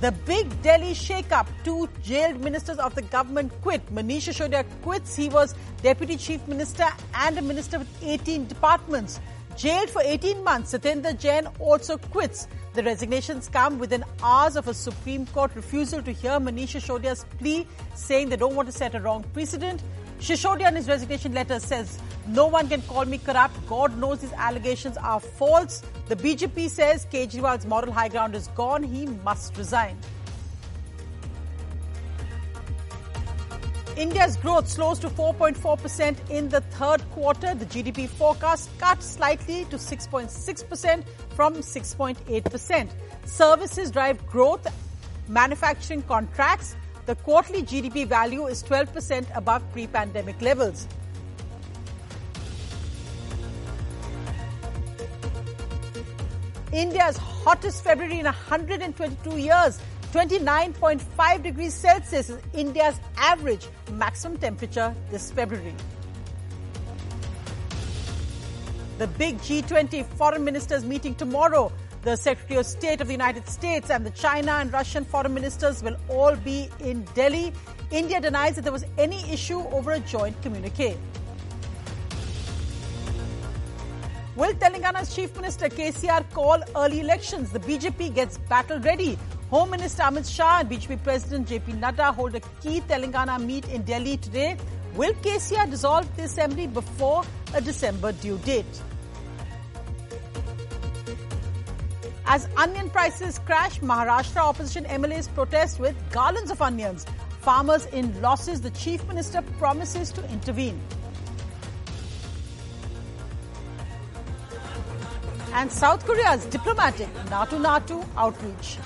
The big Delhi shake-up. Two jailed ministers of the government quit. Manish Sisodia quits. He was deputy chief minister and a minister with 18 departments. Jailed for 18 months, Satyendra Jain also quits. The resignations come within hours of a Supreme Court refusal to hear Manish Sisodia's plea, saying they don't want to set a wrong precedent. Sisodia in his resignation letter says, No one can call me corrupt. God knows these allegations are false. The BJP says Kejriwal's moral high ground is gone. He must resign. India's growth slows to 4.4% in the third quarter. The GDP forecast cut slightly to 6.6% from 6.8%. Services drive growth, manufacturing contracts. The quarterly GDP value is 12% above pre pandemic levels. India's hottest February in 122 years. 29.5 degrees Celsius is India's average maximum temperature this February. The big G20 foreign ministers meeting tomorrow. The Secretary of State of the United States and the China and Russian foreign ministers will all be in Delhi. India denies that there was any issue over a joint communique. Will Telangana's Chief Minister KCR call early elections? The BJP gets battle ready. Home Minister Amit Shah and BJP President JP Nadda hold a key Telangana meet in Delhi today. Will KCR dissolve the assembly before a December due date? As onion prices crash, Maharashtra opposition MLAs protest with garlands of onions. Farmers in losses, the Chief Minister promises to intervene. And South Korea's diplomatic NATO NATO outreach.